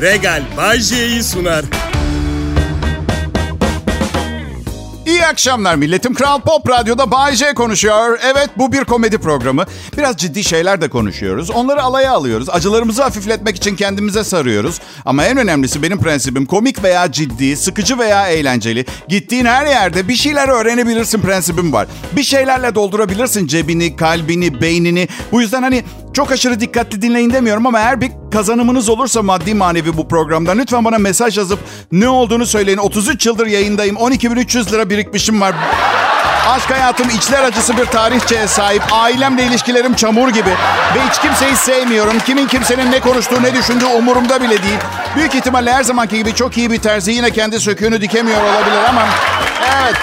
Regal Bay J'yi sunar. İyi akşamlar milletim. Kral Pop Radyo'da Bay J konuşuyor. Evet bu bir komedi programı. Biraz ciddi şeyler de konuşuyoruz. Onları alaya alıyoruz. Acılarımızı hafifletmek için kendimize sarıyoruz. Ama en önemlisi benim prensibim komik veya ciddi, sıkıcı veya eğlenceli. Gittiğin her yerde bir şeyler öğrenebilirsin prensibim var. Bir şeylerle doldurabilirsin cebini, kalbini, beynini. Bu yüzden hani çok aşırı dikkatli dinleyin demiyorum ama eğer bir kazanımınız olursa maddi manevi bu programdan lütfen bana mesaj yazıp ne olduğunu söyleyin. 33 yıldır yayındayım. 12.300 lira birikmişim var. Aşk hayatım içler acısı bir tarihçeye sahip. Ailemle ilişkilerim çamur gibi. Ve hiç kimseyi sevmiyorum. Kimin kimsenin ne konuştuğu ne düşündüğü umurumda bile değil. Büyük ihtimalle her zamanki gibi çok iyi bir terzi yine kendi söküğünü dikemiyor olabilir ama... Evet.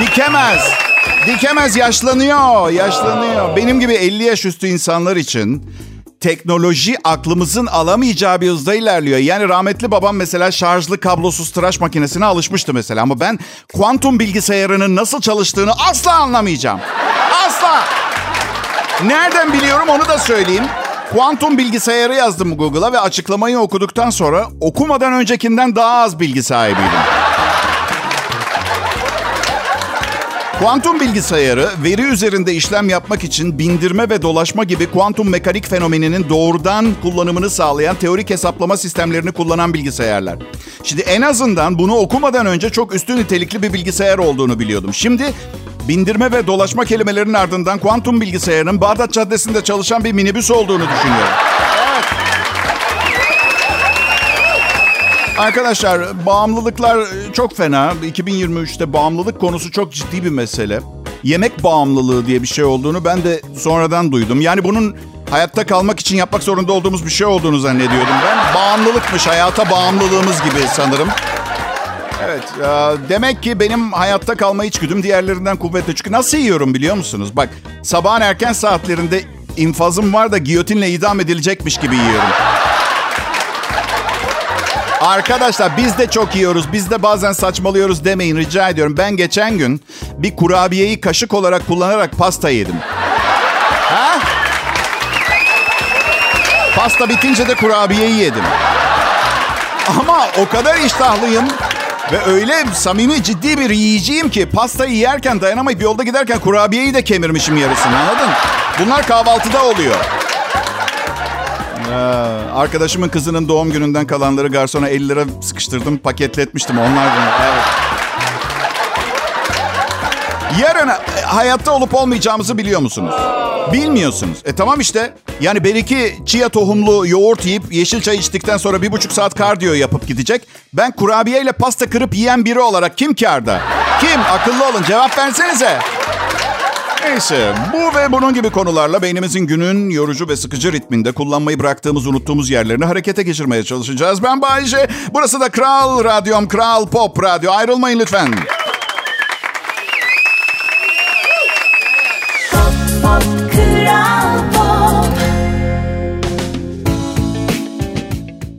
Dikemez. Dikemez yaşlanıyor, yaşlanıyor. Benim gibi 50 yaş üstü insanlar için teknoloji aklımızın alamayacağı bir hızda ilerliyor. Yani rahmetli babam mesela şarjlı kablosuz tıraş makinesine alışmıştı mesela. Ama ben kuantum bilgisayarının nasıl çalıştığını asla anlamayacağım. Asla. Nereden biliyorum onu da söyleyeyim. Kuantum bilgisayarı yazdım Google'a ve açıklamayı okuduktan sonra okumadan öncekinden daha az bilgi sahibiydim. Kuantum bilgisayarı veri üzerinde işlem yapmak için bindirme ve dolaşma gibi kuantum mekanik fenomeninin doğrudan kullanımını sağlayan teorik hesaplama sistemlerini kullanan bilgisayarlar. Şimdi en azından bunu okumadan önce çok üstün nitelikli bir bilgisayar olduğunu biliyordum. Şimdi bindirme ve dolaşma kelimelerinin ardından kuantum bilgisayarının Bağdat Caddesi'nde çalışan bir minibüs olduğunu düşünüyorum. Arkadaşlar bağımlılıklar çok fena. 2023'te bağımlılık konusu çok ciddi bir mesele. Yemek bağımlılığı diye bir şey olduğunu ben de sonradan duydum. Yani bunun hayatta kalmak için yapmak zorunda olduğumuz bir şey olduğunu zannediyordum ben. Bağımlılıkmış, hayata bağımlılığımız gibi sanırım. Evet, demek ki benim hayatta kalma içgüdüm diğerlerinden kuvvetli. Çünkü nasıl yiyorum biliyor musunuz? Bak, sabahın erken saatlerinde infazım var da giyotinle idam edilecekmiş gibi yiyorum. Arkadaşlar biz de çok yiyoruz. Biz de bazen saçmalıyoruz demeyin rica ediyorum. Ben geçen gün bir kurabiyeyi kaşık olarak kullanarak pasta yedim. Ha? Pasta bitince de kurabiyeyi yedim. Ama o kadar iştahlıyım ve öyle samimi ciddi bir yiyeceğim ki pastayı yerken dayanamayıp yolda giderken kurabiyeyi de kemirmişim yarısını anladın? Bunlar kahvaltıda oluyor. Ee, arkadaşımın kızının doğum gününden kalanları garsona 50 lira sıkıştırdım, paketletmiştim. Onlar bunu. Evet. Yarın e, hayatta olup olmayacağımızı biliyor musunuz? Bilmiyorsunuz. E tamam işte. Yani belki chia tohumlu yoğurt yiyip yeşil çay içtikten sonra bir buçuk saat kardiyo yapıp gidecek. Ben kurabiyeyle pasta kırıp yiyen biri olarak kim karda? Kim? Akıllı olun cevap versenize. Neyse bu ve bunun gibi konularla beynimizin günün yorucu ve sıkıcı ritminde kullanmayı bıraktığımız unuttuğumuz yerlerini harekete geçirmeye çalışacağız. Ben Bayece. Burası da Kral Radyom, Kral Pop Radyo. Ayrılmayın lütfen.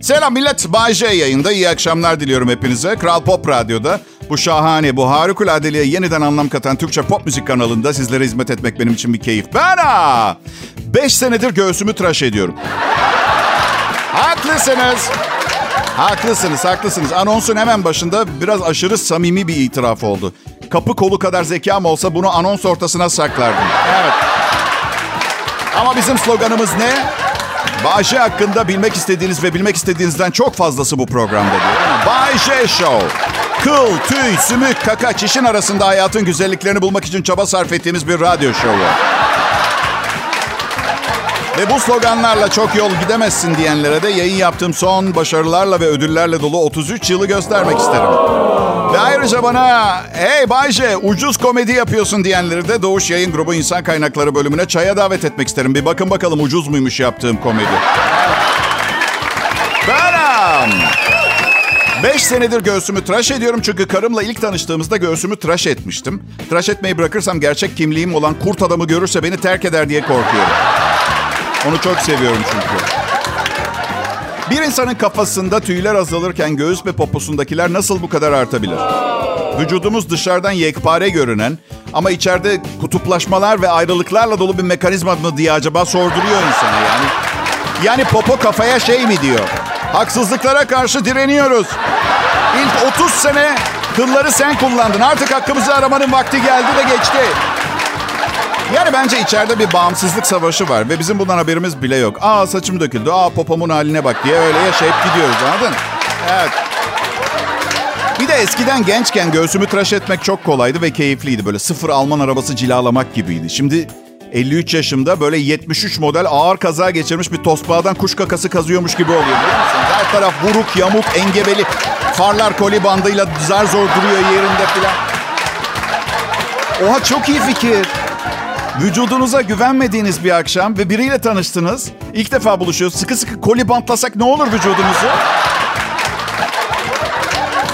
Selam millet. Bay J yayında. İyi akşamlar diliyorum hepinize. Kral Pop Radyo'da bu şahane, bu harikuladeliğe yeniden anlam katan Türkçe pop müzik kanalında sizlere hizmet etmek benim için bir keyif. Ben ha! Beş senedir göğsümü tıraş ediyorum. Haklısınız. Haklısınız, haklısınız. Anonsun hemen başında biraz aşırı samimi bir itiraf oldu. Kapı kolu kadar zekam olsa bunu anons ortasına saklardım. Evet. Ama bizim sloganımız ne? Bayşe hakkında bilmek istediğiniz ve bilmek istediğinizden çok fazlası bu programda diyor. Bayşe Show. Kıl, tüy, sümük, kaka, çişin arasında hayatın güzelliklerini bulmak için çaba sarf ettiğimiz bir radyo şovu. Ve bu sloganlarla çok yol gidemezsin diyenlere de yayın yaptığım son başarılarla ve ödüllerle dolu 33 yılı göstermek isterim. Ve ayrıca bana hey Bayce ucuz komedi yapıyorsun diyenleri de Doğuş Yayın Grubu İnsan Kaynakları bölümüne çaya davet etmek isterim. Bir bakın bakalım ucuz muymuş yaptığım komedi. Benim. Beş senedir göğsümü tıraş ediyorum çünkü karımla ilk tanıştığımızda göğsümü tıraş etmiştim. Tıraş etmeyi bırakırsam gerçek kimliğim olan kurt adamı görürse beni terk eder diye korkuyorum. Onu çok seviyorum çünkü. Bir insanın kafasında tüyler azalırken göğüs ve poposundakiler nasıl bu kadar artabilir? Vücudumuz dışarıdan yekpare görünen ama içeride kutuplaşmalar ve ayrılıklarla dolu bir mekanizma mı diye acaba sorduruyor insana yani. Yani popo kafaya şey mi diyor? Haksızlıklara karşı direniyoruz. İlk 30 sene kılları sen kullandın. Artık hakkımızı aramanın vakti geldi de geçti. Yani bence içeride bir bağımsızlık savaşı var ve bizim bundan haberimiz bile yok. Aa saçım döküldü, aa popomun haline bak diye öyle yaşayıp gidiyoruz anladın? Evet. Bir de eskiden gençken göğsümü tıraş etmek çok kolaydı ve keyifliydi. Böyle sıfır Alman arabası cilalamak gibiydi. Şimdi 53 yaşımda böyle 73 model ağır kaza geçirmiş bir tosbağadan kuş kakası kazıyormuş gibi oluyor. Her taraf buruk, yamuk, engebeli. Farlar koli bandıyla zar zor duruyor yerinde filan. Oha çok iyi fikir. Vücudunuza güvenmediğiniz bir akşam ve biriyle tanıştınız. İlk defa buluşuyoruz. Sıkı sıkı koli bantlasak ne olur vücudunuzu?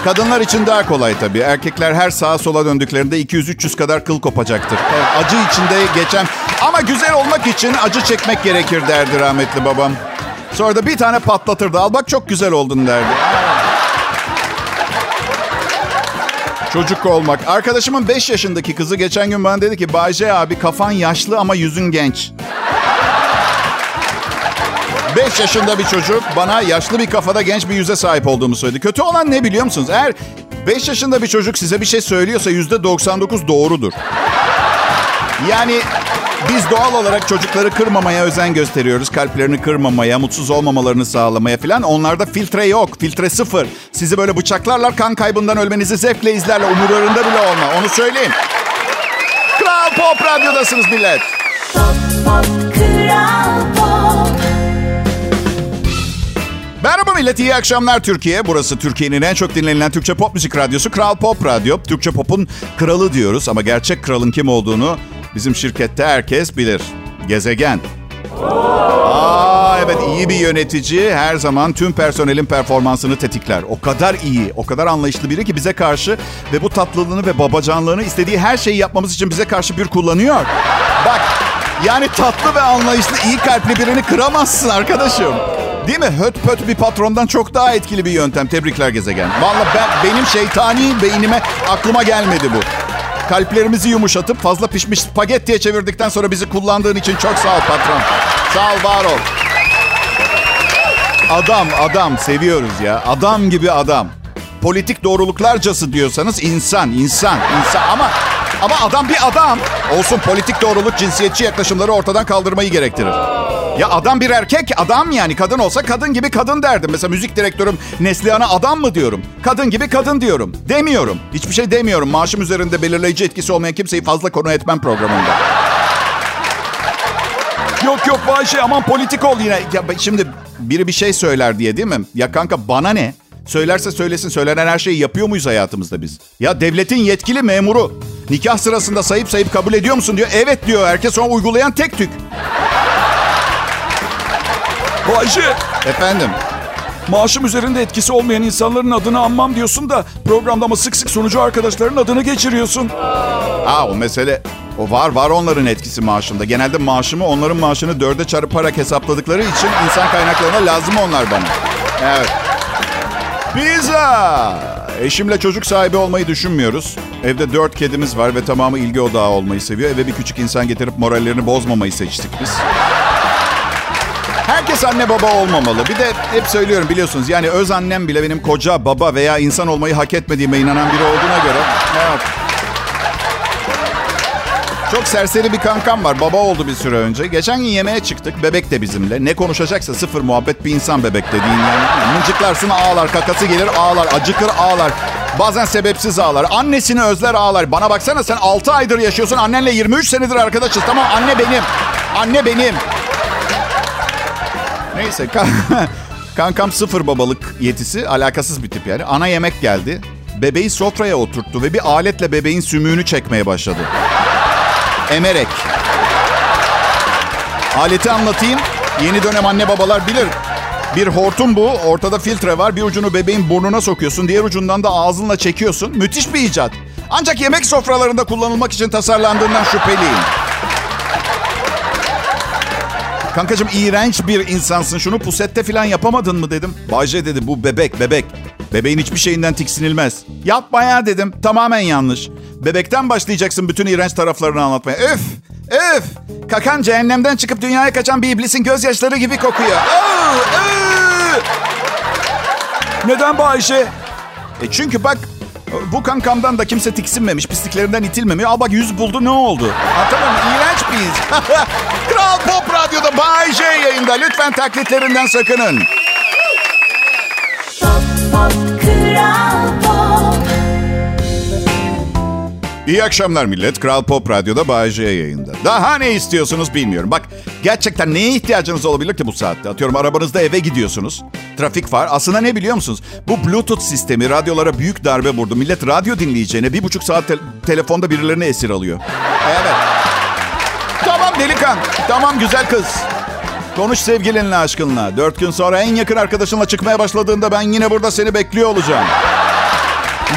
Kadınlar için daha kolay tabii. Erkekler her sağa sola döndüklerinde 200-300 kadar kıl kopacaktır. Evet, acı içinde geçen ama güzel olmak için acı çekmek gerekir derdi rahmetli babam. Sonra da bir tane patlatırdı. Al bak çok güzel oldun derdi. Çocuk olmak. Arkadaşımın 5 yaşındaki kızı geçen gün bana dedi ki Bayce abi kafan yaşlı ama yüzün genç. 5 yaşında bir çocuk bana yaşlı bir kafada genç bir yüze sahip olduğumu söyledi. Kötü olan ne biliyor musunuz? Eğer 5 yaşında bir çocuk size bir şey söylüyorsa %99 doğrudur. Yani biz doğal olarak çocukları kırmamaya özen gösteriyoruz. Kalplerini kırmamaya, mutsuz olmamalarını sağlamaya falan. Onlarda filtre yok. Filtre sıfır. Sizi böyle bıçaklarlar kan kaybından ölmenizi zevkle izlerler. Umurlarında bile olma. Onu söyleyeyim. Kral Pop Radyo'dasınız millet. Pop, pop, kral Merhaba millet, iyi akşamlar Türkiye. Burası Türkiye'nin en çok dinlenilen Türkçe pop müzik radyosu Kral Pop Radyo. Türkçe pop'un kralı diyoruz ama gerçek kralın kim olduğunu bizim şirkette herkes bilir. Gezegen. Aa evet iyi bir yönetici her zaman tüm personelin performansını tetikler. O kadar iyi, o kadar anlayışlı biri ki bize karşı ve bu tatlılığını ve babacanlığını istediği her şeyi yapmamız için bize karşı bir kullanıyor. Bak yani tatlı ve anlayışlı iyi kalpli birini kıramazsın arkadaşım. Değil mi? Höt pöt bir patrondan çok daha etkili bir yöntem. Tebrikler gezegen. Vallahi ben, benim şeytani beynime aklıma gelmedi bu. Kalplerimizi yumuşatıp fazla pişmiş spagettiye çevirdikten sonra bizi kullandığın için çok sağ ol patron. Sağ ol, var ol. Adam, adam seviyoruz ya. Adam gibi adam. Politik doğruluklarcası diyorsanız insan, insan, insan. Ama ama adam bir adam. Olsun politik doğruluk cinsiyetçi yaklaşımları ortadan kaldırmayı gerektirir. Ya adam bir erkek, adam yani. Kadın olsa kadın gibi kadın derdim. Mesela müzik direktörüm Neslihan'a adam mı diyorum? Kadın gibi kadın diyorum. Demiyorum. Hiçbir şey demiyorum. Maaşım üzerinde belirleyici etkisi olmayan kimseyi fazla konu etmem programında. Yok yok Bayşe aman politik ol yine. Ya şimdi biri bir şey söyler diye değil mi? Ya kanka bana ne? Söylerse söylesin. Söylenen her şeyi yapıyor muyuz hayatımızda biz? Ya devletin yetkili memuru. Nikah sırasında sayıp sayıp kabul ediyor musun diyor. Evet diyor. Herkes sonra uygulayan tek tük. Bayce, Efendim? maaşım üzerinde etkisi olmayan insanların adını anmam diyorsun da programda ama sık sık sunucu arkadaşların adını geçiriyorsun. Ha o mesele o var var onların etkisi maaşımda. Genelde maaşımı onların maaşını dörde çarparak hesapladıkları için insan kaynaklarına lazım onlar bana. Evet. Pizza. Eşimle çocuk sahibi olmayı düşünmüyoruz. Evde dört kedimiz var ve tamamı ilgi odağı olmayı seviyor. Eve bir küçük insan getirip morallerini bozmamayı seçtik biz. Herkes anne baba olmamalı. Bir de hep söylüyorum biliyorsunuz yani öz annem bile benim koca, baba veya insan olmayı hak etmediğime inanan biri olduğuna göre. Evet. Çok serseri bir kankam var. Baba oldu bir süre önce. Geçen gün yemeğe çıktık. Bebek de bizimle. Ne konuşacaksa sıfır muhabbet bir insan bebek dediğin yani. Mıncıklarsın ağlar. Kakası gelir ağlar. Acıkır ağlar. Bazen sebepsiz ağlar. Annesini özler ağlar. Bana baksana sen 6 aydır yaşıyorsun. Annenle 23 senedir arkadaşız. Tamam anne benim. Anne benim. Neyse. kan- Kankam sıfır babalık yetisi. Alakasız bir tip yani. Ana yemek geldi. Bebeği sofraya oturttu ve bir aletle bebeğin sümüğünü çekmeye başladı. Emerek. Aleti anlatayım. Yeni dönem anne babalar bilir. Bir hortum bu. Ortada filtre var. Bir ucunu bebeğin burnuna sokuyorsun. Diğer ucundan da ağzınla çekiyorsun. Müthiş bir icat. Ancak yemek sofralarında kullanılmak için tasarlandığından şüpheliyim. Kankacığım iğrenç bir insansın. Şunu pusette falan yapamadın mı dedim. Bayce dedi bu bebek bebek. Bebeğin hiçbir şeyinden tiksinilmez. Yapma ya dedim. Tamamen yanlış. Bebekten başlayacaksın bütün iğrenç taraflarını anlatmaya. Öf! Öf! Kakan cehennemden çıkıp dünyaya kaçan bir iblisin gözyaşları gibi kokuyor. Oo! Neden Bayşe? E çünkü bak bu kankamdan da kimse tiksinmemiş, pisliklerinden itilmemiş. Al bak yüz buldu ne oldu? Anladın İğrenç bir iz. Kral Pop Radyo'da Bay J yayında. Lütfen taklitlerinden sakının. İyi akşamlar millet. Kral Pop Radyo'da J yayında. Daha ne istiyorsunuz bilmiyorum. Bak gerçekten neye ihtiyacınız olabilir ki bu saatte? Atıyorum arabanızda eve gidiyorsunuz. Trafik var. Aslında ne biliyor musunuz? Bu Bluetooth sistemi radyolara büyük darbe vurdu. Millet radyo dinleyeceğine bir buçuk saat te- telefonda birilerini esir alıyor. Evet. Tamam delikan. Tamam güzel kız. Konuş sevgilinle aşkınla. Dört gün sonra en yakın arkadaşınla çıkmaya başladığında ben yine burada seni bekliyor olacağım.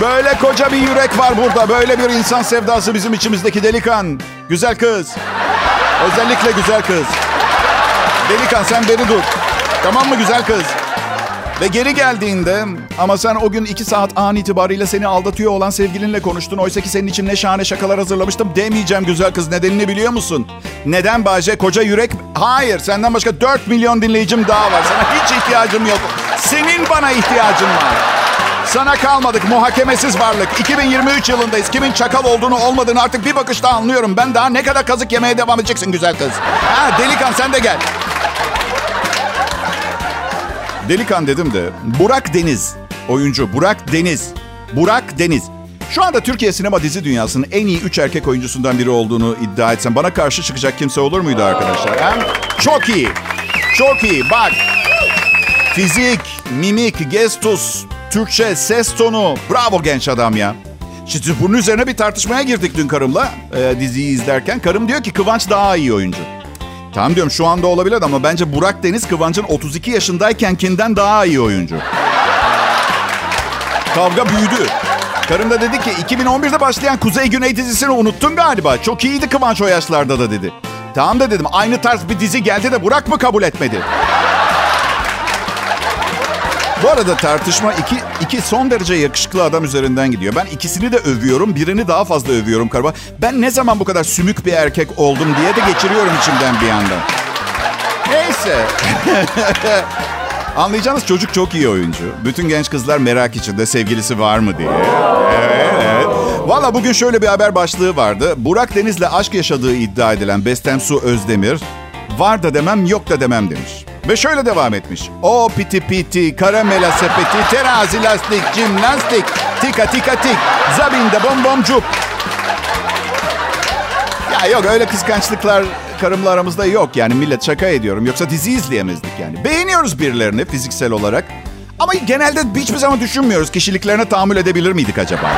Böyle koca bir yürek var burada. Böyle bir insan sevdası bizim içimizdeki delikan. Güzel kız. Özellikle güzel kız. Delikan sen beni dur. Tamam mı güzel kız? Ve geri geldiğinde ama sen o gün iki saat an itibariyle seni aldatıyor olan sevgilinle konuştun. Oysa ki senin için ne şahane şakalar hazırlamıştım demeyeceğim güzel kız. Nedenini biliyor musun? Neden Bahçe? Koca yürek? Hayır. Senden başka 4 milyon dinleyicim daha var. Sana hiç ihtiyacım yok. Senin bana ihtiyacın var. Sana kalmadık muhakemesiz varlık. 2023 yılındayız. Kimin çakal olduğunu olmadığını artık bir bakışta anlıyorum. Ben daha ne kadar kazık yemeye devam edeceksin güzel kız. Ha delikan sen de gel. Delikan dedim de Burak Deniz oyuncu Burak Deniz. Burak Deniz. Şu anda Türkiye sinema dizi dünyasının en iyi üç erkek oyuncusundan biri olduğunu iddia etsem bana karşı çıkacak kimse olur muydu arkadaşlar? Ha? Çok iyi. Çok iyi. Bak. Fizik, mimik, gestus, Türkçe, ses tonu. Bravo genç adam ya. Şimdi bunun üzerine bir tartışmaya girdik dün karımla e, diziyi izlerken. Karım diyor ki Kıvanç daha iyi oyuncu. Tamam diyorum şu anda olabilir ama bence Burak Deniz Kıvanç'ın 32 yaşındaykenkinden daha iyi oyuncu. Kavga büyüdü. Karım da dedi ki 2011'de başlayan Kuzey Güney dizisini unuttun galiba. Çok iyiydi Kıvanç o yaşlarda da dedi. Tamam da dedim aynı tarz bir dizi geldi de Burak mı kabul etmedi? Bu arada tartışma iki, iki son derece yakışıklı adam üzerinden gidiyor. Ben ikisini de övüyorum, birini daha fazla övüyorum karıma. Ben ne zaman bu kadar sümük bir erkek oldum diye de geçiriyorum içimden bir yandan. Neyse. Anlayacağınız çocuk çok iyi oyuncu. Bütün genç kızlar merak içinde sevgilisi var mı diye. Evet, evet. Valla bugün şöyle bir haber başlığı vardı. Burak Deniz'le aşk yaşadığı iddia edilen Bestem Su Özdemir... Var da demem yok da demem demiş. Ve şöyle devam etmiş. O piti piti, karamela sepeti, terazi lastik, jimnastik, tika tika tik, zabinde bom bom cup. Ya yok öyle kıskançlıklar karımla aramızda yok yani millet şaka ediyorum. Yoksa dizi izleyemezdik yani. Beğeniyoruz birilerini fiziksel olarak. Ama genelde hiçbir zaman düşünmüyoruz kişiliklerine tahammül edebilir miydik acaba?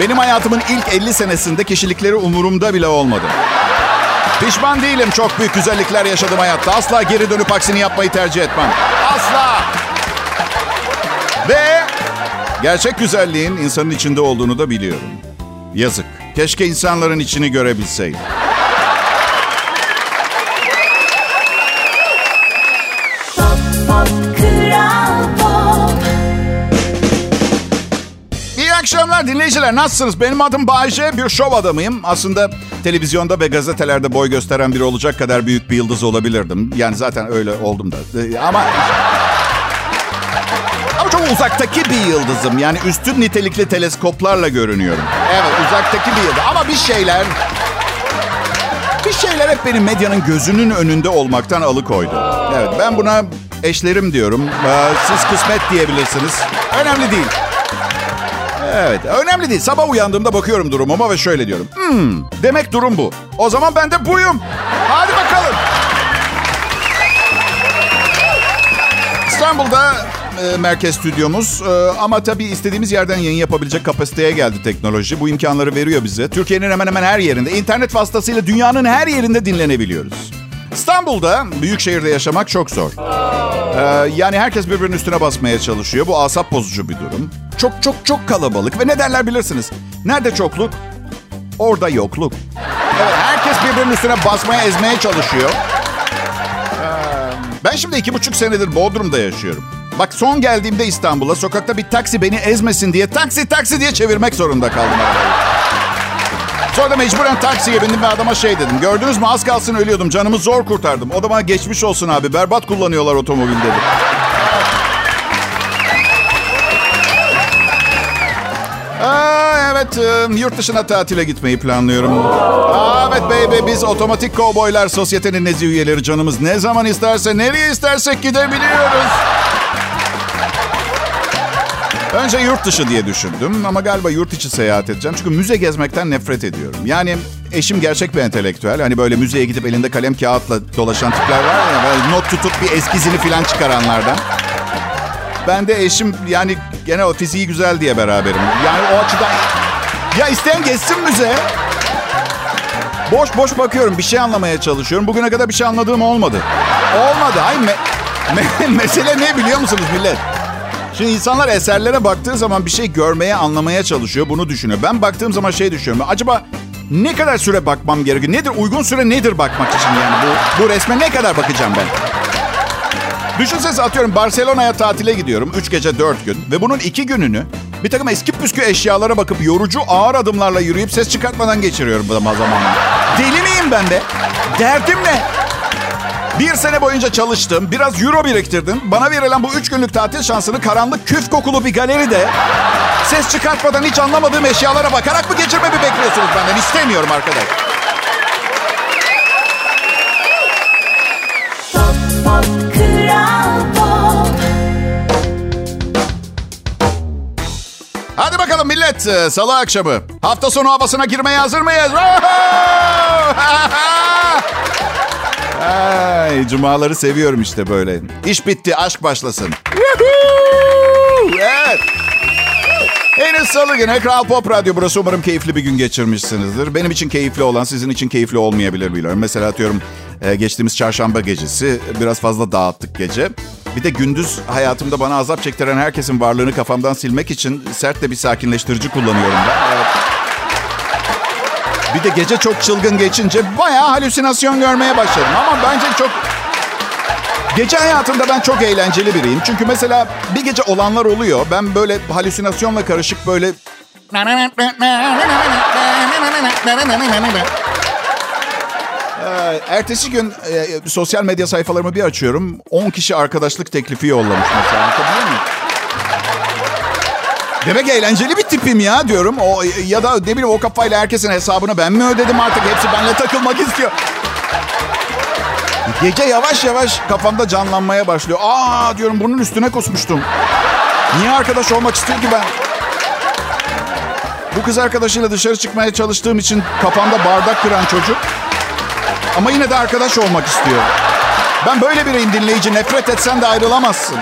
Benim hayatımın ilk 50 senesinde kişilikleri umurumda bile olmadı. Pişman değilim çok büyük güzellikler yaşadım hayatta. Asla geri dönüp aksini yapmayı tercih etmem. Asla. Ve gerçek güzelliğin insanın içinde olduğunu da biliyorum. Yazık. Keşke insanların içini görebilseydim. Akşamlar dinleyiciler. Nasılsınız? Benim adım Bayce. Bir şov adamıyım. Aslında televizyonda ve gazetelerde boy gösteren biri olacak kadar büyük bir yıldız olabilirdim. Yani zaten öyle oldum da. Ee, Ama... Ama çok uzaktaki bir yıldızım. Yani üstün nitelikli teleskoplarla görünüyorum. Evet uzaktaki bir yıldız. Ama bir şeyler... Bir şeyler hep beni medyanın gözünün önünde olmaktan alıkoydu. Evet ben buna eşlerim diyorum. Ee, Siz kısmet diyebilirsiniz. Önemli değil. Evet, önemli değil. Sabah uyandığımda bakıyorum durumuma ve şöyle diyorum. Hmm, demek durum bu. O zaman ben de buyum. Hadi bakalım. İstanbul'da e, merkez stüdyomuz E, ama tabii istediğimiz yerden yayın yapabilecek kapasiteye geldi teknoloji. Bu imkanları veriyor bize. Türkiye'nin hemen hemen her yerinde, internet vasıtasıyla dünyanın her yerinde dinlenebiliyoruz. İstanbul'da, büyük şehirde yaşamak çok zor. Ee, yani herkes birbirinin üstüne basmaya çalışıyor. Bu asap bozucu bir durum. Çok çok çok kalabalık ve ne derler bilirsiniz. Nerede çokluk? Orada yokluk. Evet, herkes birbirinin üstüne basmaya, ezmeye çalışıyor. Ee, ben şimdi iki buçuk senedir Bodrum'da yaşıyorum. Bak son geldiğimde İstanbul'a sokakta bir taksi beni ezmesin diye taksi taksi diye çevirmek zorunda kaldım. Sonra da mecburen taksiye bindim ve adama şey dedim. Gördünüz mü az kalsın ölüyordum. Canımı zor kurtardım. O da bana geçmiş olsun abi. Berbat kullanıyorlar otomobil dedi. Aa, evet, ıı, yurt dışına tatile gitmeyi planlıyorum. Aa, evet baby, biz otomatik kovboylar sosyetenin nezi üyeleri canımız ne zaman isterse, nereye istersek gidebiliyoruz. Önce yurt dışı diye düşündüm ama galiba yurt içi seyahat edeceğim. Çünkü müze gezmekten nefret ediyorum. Yani eşim gerçek bir entelektüel. Hani böyle müzeye gidip elinde kalem kağıtla dolaşan tipler var ya. Böyle not tutup bir eskizini falan çıkaranlardan. Ben de eşim yani gene o fiziği güzel diye beraberim. Yani o açıdan... Ya isteyen geçsin müze. Boş boş bakıyorum. Bir şey anlamaya çalışıyorum. Bugüne kadar bir şey anladığım olmadı. Olmadı. Ay me- me- mesele ne biliyor musunuz millet? Şimdi insanlar eserlere baktığı zaman bir şey görmeye, anlamaya çalışıyor. Bunu düşünüyor. Ben baktığım zaman şey düşünüyorum. Acaba ne kadar süre bakmam gerekiyor? Nedir? Uygun süre nedir bakmak için yani? Bu, bu resme ne kadar bakacağım ben? Düşünsenize atıyorum Barcelona'ya tatile gidiyorum. Üç gece dört gün. Ve bunun iki gününü bir takım eski püskü eşyalara bakıp yorucu ağır adımlarla yürüyüp ses çıkartmadan geçiriyorum bu zamanla. Deli miyim ben de? Derdim ne? Bir sene boyunca çalıştım. Biraz euro biriktirdim. Bana verilen bu üç günlük tatil şansını karanlık küf kokulu bir galeride ses çıkartmadan hiç anlamadığım eşyalara bakarak mı geçirmemi bekliyorsunuz benden? İstemiyorum arkadaş. Pop Pop Kral Pop Hadi bakalım millet. Ee, Salı akşamı. Hafta sonu havasına girmeye hazır mıyız? Ay, cumaları seviyorum işte böyle. İş bitti, aşk başlasın. evet. Henüz salı günü Kral Pop Radyo burası. Umarım keyifli bir gün geçirmişsinizdir. Benim için keyifli olan sizin için keyifli olmayabilir biliyorum. Mesela atıyorum e, geçtiğimiz çarşamba gecesi biraz fazla dağıttık gece. Bir de gündüz hayatımda bana azap çektiren herkesin varlığını kafamdan silmek için sert de bir sakinleştirici kullanıyorum ben. Evet. Bir de gece çok çılgın geçince bayağı halüsinasyon görmeye başladım. Ama bence çok... Gece hayatında ben çok eğlenceli biriyim. Çünkü mesela bir gece olanlar oluyor. Ben böyle halüsinasyonla karışık böyle... Ee, Ertesi gün e, sosyal medya sayfalarımı bir açıyorum. 10 kişi arkadaşlık teklifi yollamış mesela. Demek eğlenceli bir tipim ya diyorum. O ya da ne bileyim o kafayla herkesin hesabını ben mi ödedim artık? Hepsi benimle takılmak istiyor. Gece yavaş yavaş kafamda canlanmaya başlıyor. Aa diyorum bunun üstüne kusmuştum. Niye arkadaş olmak istiyor ki ben? Bu kız arkadaşıyla dışarı çıkmaya çalıştığım için kafamda bardak kıran çocuk. Ama yine de arkadaş olmak istiyor. Ben böyle biriyim dinleyici. Nefret etsen de ayrılamazsın.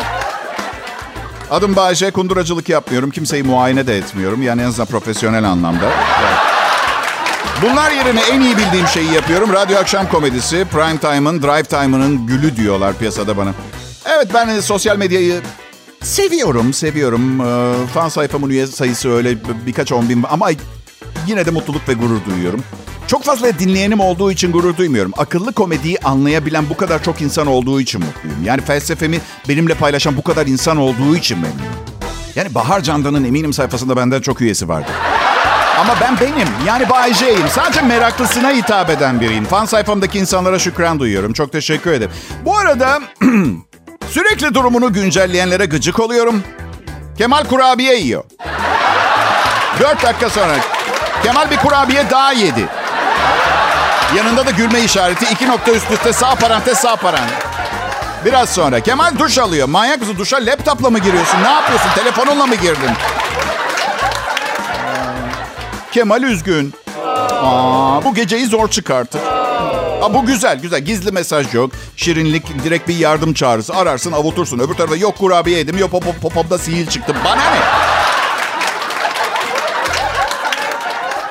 Adım Bayece. Kunduracılık yapmıyorum. Kimseyi muayene de etmiyorum. Yani en azından profesyonel anlamda. Evet. Bunlar yerine en iyi bildiğim şeyi yapıyorum. Radyo akşam komedisi. Prime Time'ın, Drive Time'ının gülü diyorlar piyasada bana. Evet ben e, sosyal medyayı seviyorum, seviyorum. Ee, fan sayfamın üye sayısı öyle bir- birkaç on bin ama yine de mutluluk ve gurur duyuyorum. Çok fazla dinleyenim olduğu için gurur duymuyorum. Akıllı komediyi anlayabilen bu kadar çok insan olduğu için mutluyum. Yani felsefemi benimle paylaşan bu kadar insan olduğu için memnunum. Yani Bahar Candan'ın eminim sayfasında benden çok üyesi vardı. Ama ben benim. Yani Bay J'yim. Sadece meraklısına hitap eden biriyim. Fan sayfamdaki insanlara şükran duyuyorum. Çok teşekkür ederim. Bu arada sürekli durumunu güncelleyenlere gıcık oluyorum. Kemal kurabiye yiyor. Dört dakika sonra Kemal bir kurabiye daha yedi. Yanında da gülme işareti. iki nokta üst üste sağ parantez sağ parantez. Biraz sonra Kemal duş alıyor. Manyak mısın? Duşa laptopla mı giriyorsun? Ne yapıyorsun? Telefonunla mı girdin? Kemal üzgün. Aa, bu geceyi zor çıkartır. Aa, bu güzel güzel. Gizli mesaj yok. Şirinlik direkt bir yardım çağrısı. Ararsın avutursun. Öbür tarafta yok kurabiye yedim. Yok pop, pop, popomda sihir çıktı. Bana ne?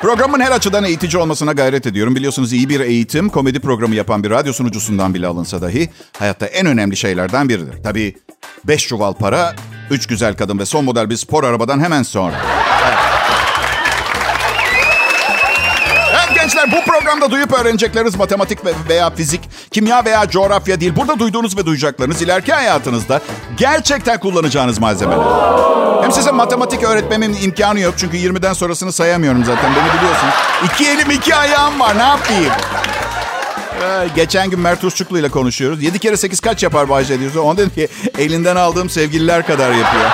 Programın her açıdan eğitici olmasına gayret ediyorum. Biliyorsunuz iyi bir eğitim komedi programı yapan bir radyo sunucusundan bile alınsa dahi hayatta en önemli şeylerden biridir. Tabii 5 çuval para, 3 güzel kadın ve son model bir spor arabadan hemen sonra. Evet gençler bu programda duyup öğrenecekleriniz matematik ve- veya fizik, kimya veya coğrafya değil. Burada duyduğunuz ve duyacaklarınız ileriki hayatınızda gerçekten kullanacağınız malzemeler. Hem size matematik öğretmemin imkanı yok çünkü 20'den sonrasını sayamıyorum zaten beni biliyorsun. İki elim iki ayağım var ne yapayım? Geçen gün Mert Uççuklu ile konuşuyoruz. 7 kere 8 kaç yapar Bayce diyoruz. Ona dedim ki elinden aldığım sevgililer kadar yapıyor.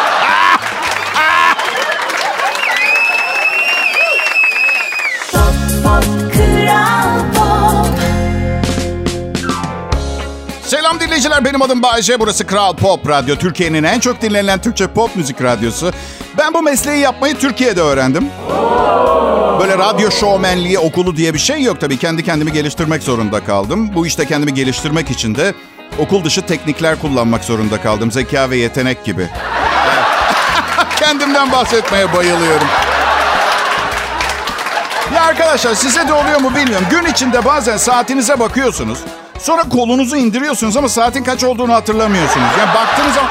Akşamlar. Benim adım Bayece. Burası Kral Pop Radyo. Türkiye'nin en çok dinlenen Türkçe pop müzik radyosu. Ben bu mesleği yapmayı Türkiye'de öğrendim. Böyle radyo şovmenliği okulu diye bir şey yok tabii. Kendi kendimi geliştirmek zorunda kaldım. Bu işte kendimi geliştirmek için de okul dışı teknikler kullanmak zorunda kaldım. Zeka ve yetenek gibi. Kendimden bahsetmeye bayılıyorum. Ya arkadaşlar size de oluyor mu bilmiyorum. Gün içinde bazen saatinize bakıyorsunuz. Sonra kolunuzu indiriyorsunuz ama saatin kaç olduğunu hatırlamıyorsunuz. Yani baktığınız zaman...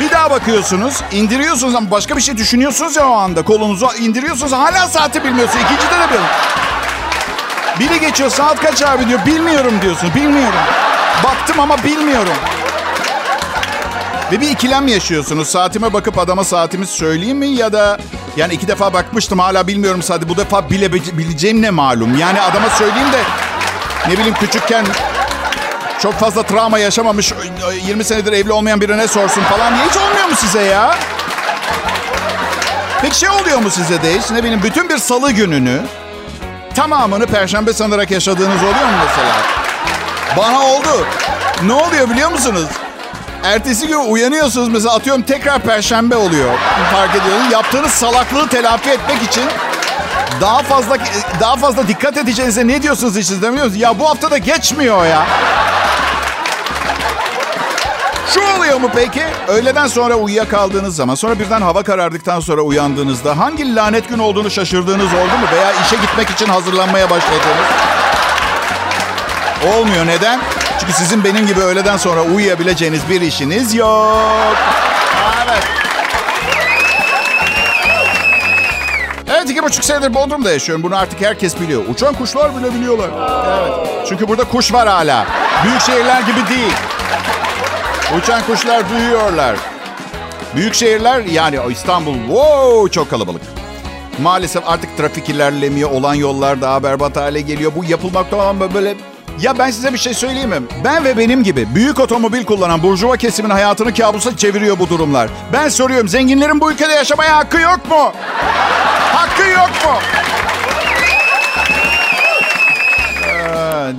Bir daha bakıyorsunuz, indiriyorsunuz ama başka bir şey düşünüyorsunuz ya o anda. Kolunuzu indiriyorsunuz, hala saati bilmiyorsunuz. İkincide de bilmiyorum. Biri geçiyor, saat kaç abi diyor. Bilmiyorum diyorsun, bilmiyorum. Baktım ama bilmiyorum. Ve bir ikilem yaşıyorsunuz. Saatime bakıp adama saatimi söyleyeyim mi ya da... Yani iki defa bakmıştım hala bilmiyorum saati. Bu defa bile, bileceğim ne malum. Yani adama söyleyeyim de ne bileyim küçükken çok fazla travma yaşamamış 20 senedir evli olmayan birine sorsun falan diye hiç olmuyor mu size ya? Peki şey oluyor mu size de hiç? Ne bileyim bütün bir salı gününü tamamını perşembe sanarak yaşadığınız oluyor mu mesela? Bana oldu. Ne oluyor biliyor musunuz? Ertesi gün uyanıyorsunuz mesela atıyorum tekrar perşembe oluyor. Fark ediyorsunuz. Yaptığınız salaklığı telafi etmek için daha fazla daha fazla dikkat edeceğinize ne diyorsunuz biliyor musunuz? Ya bu hafta da geçmiyor ya. Şu oluyor mu peki? Öğleden sonra uyuyakaldığınız zaman, sonra birden hava karardıktan sonra uyandığınızda hangi lanet gün olduğunu şaşırdığınız oldu mu? Veya işe gitmek için hazırlanmaya başladınız? Olmuyor. Neden? Çünkü sizin benim gibi öğleden sonra uyuyabileceğiniz bir işiniz yok. Evet iki buçuk senedir Bodrum'da yaşıyorum. Bunu artık herkes biliyor. Uçan kuşlar bile biliyorlar. Evet. Çünkü burada kuş var hala. Büyük şehirler gibi değil. Uçan kuşlar duyuyorlar. Büyük şehirler yani İstanbul wow, çok kalabalık. Maalesef artık trafik ilerlemiyor. Olan yollar daha berbat hale geliyor. Bu yapılmakta olan böyle... Ya ben size bir şey söyleyeyim mi? Ben ve benim gibi büyük otomobil kullanan burjuva kesimin hayatını kabusa çeviriyor bu durumlar. Ben soruyorum zenginlerin bu ülkede yaşamaya hakkı yok mu? Hakkı yok mu?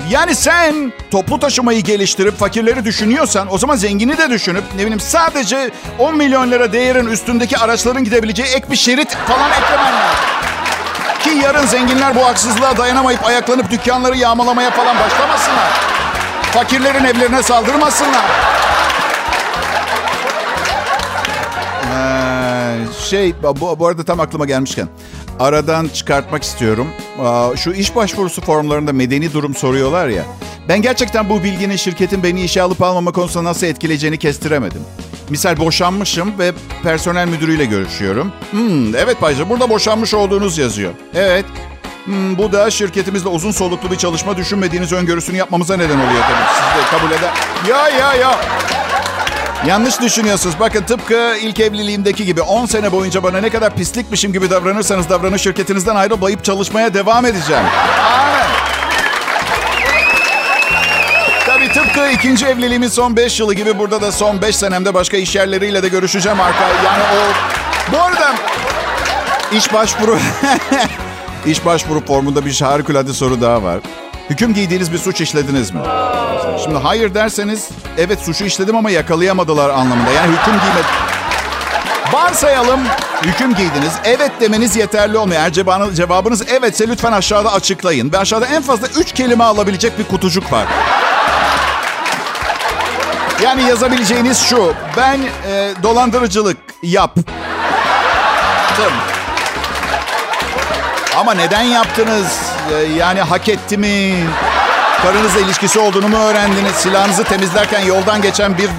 Yani sen toplu taşımayı geliştirip fakirleri düşünüyorsan o zaman zengini de düşünüp ne bileyim sadece 10 milyon lira değerin üstündeki araçların gidebileceği ek bir şerit falan eklemen. Ki yarın zenginler bu haksızlığa dayanamayıp ayaklanıp dükkanları yağmalamaya falan başlamasınlar. Fakirlerin evlerine saldırmasınlar. Ee, şey bu, bu arada tam aklıma gelmişken aradan çıkartmak istiyorum. Şu iş başvurusu formlarında medeni durum soruyorlar ya. Ben gerçekten bu bilginin şirketin beni işe alıp almama konusunda nasıl etkileyeceğini kestiremedim. Misal boşanmışım ve personel müdürüyle görüşüyorum. Hmm, evet Bayca burada boşanmış olduğunuz yazıyor. Evet. Hmm, bu da şirketimizle uzun soluklu bir çalışma düşünmediğiniz öngörüsünü yapmamıza neden oluyor tabii. Siz de kabul eder. Ya ya ya. Yanlış düşünüyorsunuz. Bakın tıpkı ilk evliliğimdeki gibi 10 sene boyunca bana ne kadar pislikmişim gibi davranırsanız davranın şirketinizden ayrılmayıp çalışmaya devam edeceğim. Aynen. Tabii tıpkı ikinci evliliğimin son 5 yılı gibi burada da son 5 senemde başka iş yerleriyle de görüşeceğim arka. Yani o... Bu arada iş başvuru... iş başvuru formunda bir harikulade soru daha var. Hüküm giydiğiniz bir suç işlediniz mi? Şimdi hayır derseniz evet suçu işledim ama yakalayamadılar anlamında. Yani hüküm giymek. Varsayalım hüküm giydiniz. Evet demeniz yeterli olmuyor. Eğer cevabınız evetse lütfen aşağıda açıklayın. Ve aşağıda en fazla üç kelime alabilecek bir kutucuk var. Yani yazabileceğiniz şu. Ben e, dolandırıcılık yap. Ama neden yaptınız? E, yani hak etti mi? Karınızla ilişkisi olduğunu mu öğrendiniz? Silahınızı temizlerken yoldan geçen bir...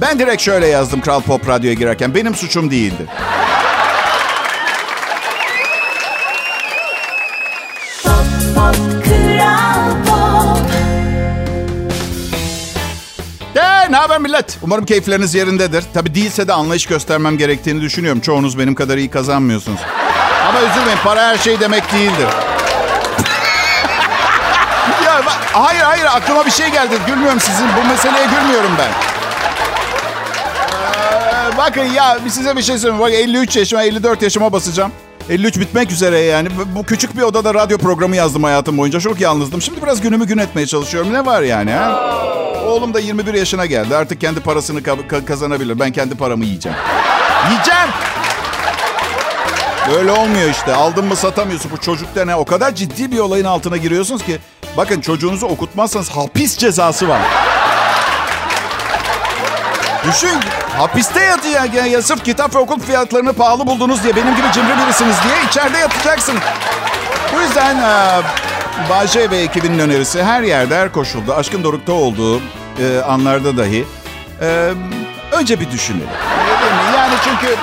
Ben direkt şöyle yazdım Kral Pop Radyo'ya girerken. Benim suçum değildi. Hey, ne haber millet? Umarım keyifleriniz yerindedir. Tabii değilse de anlayış göstermem gerektiğini düşünüyorum. Çoğunuz benim kadar iyi kazanmıyorsunuz. Ama üzülmeyin para her şey demek değildir. ya hayır hayır aklıma bir şey geldi. Gülmüyorum sizin bu meseleye gülmüyorum ben. Ee, bakın ya size bir şey söyleyeyim. Bak 53 yaşıma 54 yaşıma basacağım. 53 bitmek üzere yani. Bu küçük bir odada radyo programı yazdım hayatım boyunca. Çok yalnızdım. Şimdi biraz günümü gün etmeye çalışıyorum. Ne var yani ha? Oğlum da 21 yaşına geldi. Artık kendi parasını ka- kazanabilir. Ben kendi paramı yiyeceğim. Yiyeceğim. Böyle olmuyor işte. Aldın mı satamıyorsun. Bu çocukta ne? O kadar ciddi bir olayın altına giriyorsunuz ki. Bakın çocuğunuzu okutmazsanız hapis cezası var. Düşün hapiste yatıyor ya, ya sırf kitap ve okul fiyatlarını pahalı buldunuz diye benim gibi cimri birisiniz diye içeride yatacaksın. Bu yüzden e, Bahçe ve ekibinin önerisi her yerde her koşulda aşkın dorukta olduğu e, anlarda dahi e, önce bir düşünelim. Yani çünkü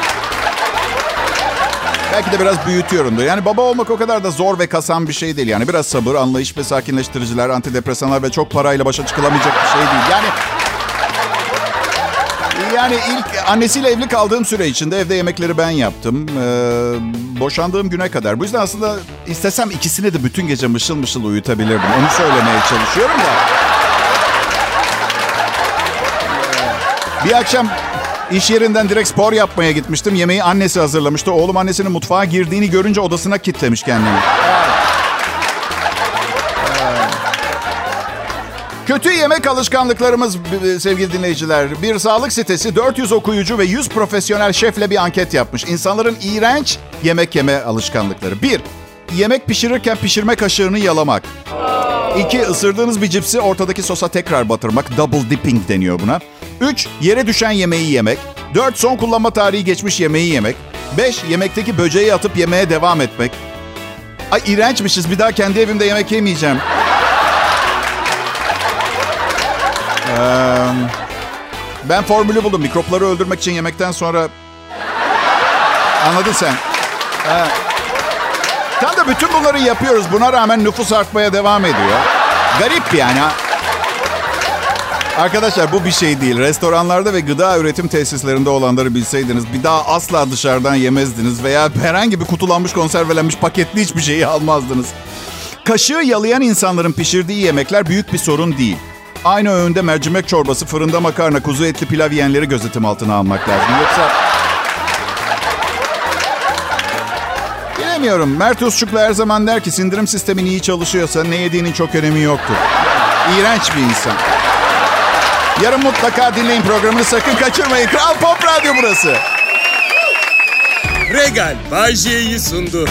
belki de biraz büyütüyorum da. Yani baba olmak o kadar da zor ve kasan bir şey değil. Yani biraz sabır, anlayış ve sakinleştiriciler, antidepresanlar ve çok parayla başa çıkılamayacak bir şey değil. Yani yani ilk annesiyle evli kaldığım süre içinde evde yemekleri ben yaptım. Ee, boşandığım güne kadar. Bu yüzden aslında istesem ikisini de bütün gece mışıl mışıl uyutabilirdim. Onu söylemeye çalışıyorum da. Bir akşam iş yerinden direkt spor yapmaya gitmiştim. Yemeği annesi hazırlamıştı. Oğlum annesinin mutfağa girdiğini görünce odasına kilitlemiş kendini. Kötü yemek alışkanlıklarımız sevgili dinleyiciler. Bir sağlık sitesi 400 okuyucu ve 100 profesyonel şefle bir anket yapmış. İnsanların iğrenç yemek yeme alışkanlıkları. 1. Yemek pişirirken pişirme kaşığını yalamak. 2. Isırdığınız bir cipsi ortadaki sosa tekrar batırmak. Double dipping deniyor buna. 3. Yere düşen yemeği yemek. 4. Son kullanma tarihi geçmiş yemeği yemek. 5. Yemekteki böceği atıp yemeye devam etmek. Ay iğrençmişiz. Bir daha kendi evimde yemek yemeyeceğim. Ee, ben formülü buldum. Mikropları öldürmek için yemekten sonra... Anladın sen? Ee, tam da bütün bunları yapıyoruz. Buna rağmen nüfus artmaya devam ediyor. Garip yani. Arkadaşlar bu bir şey değil. Restoranlarda ve gıda üretim tesislerinde olanları bilseydiniz bir daha asla dışarıdan yemezdiniz veya herhangi bir kutulanmış konservelenmiş paketli hiçbir şeyi almazdınız. Kaşığı yalayan insanların pişirdiği yemekler büyük bir sorun değil. Aynı öğünde mercimek çorbası, fırında makarna, kuzu etli pilav yiyenleri gözetim altına almak lazım. Yoksa... Bilemiyorum. Mert Usçuklu her zaman der ki sindirim sistemin iyi çalışıyorsa ne yediğinin çok önemi yoktur. İğrenç bir insan. Yarın mutlaka dinleyin programını sakın kaçırmayın. Kral Pop Radyo burası. Regal Bay J'yi sundu.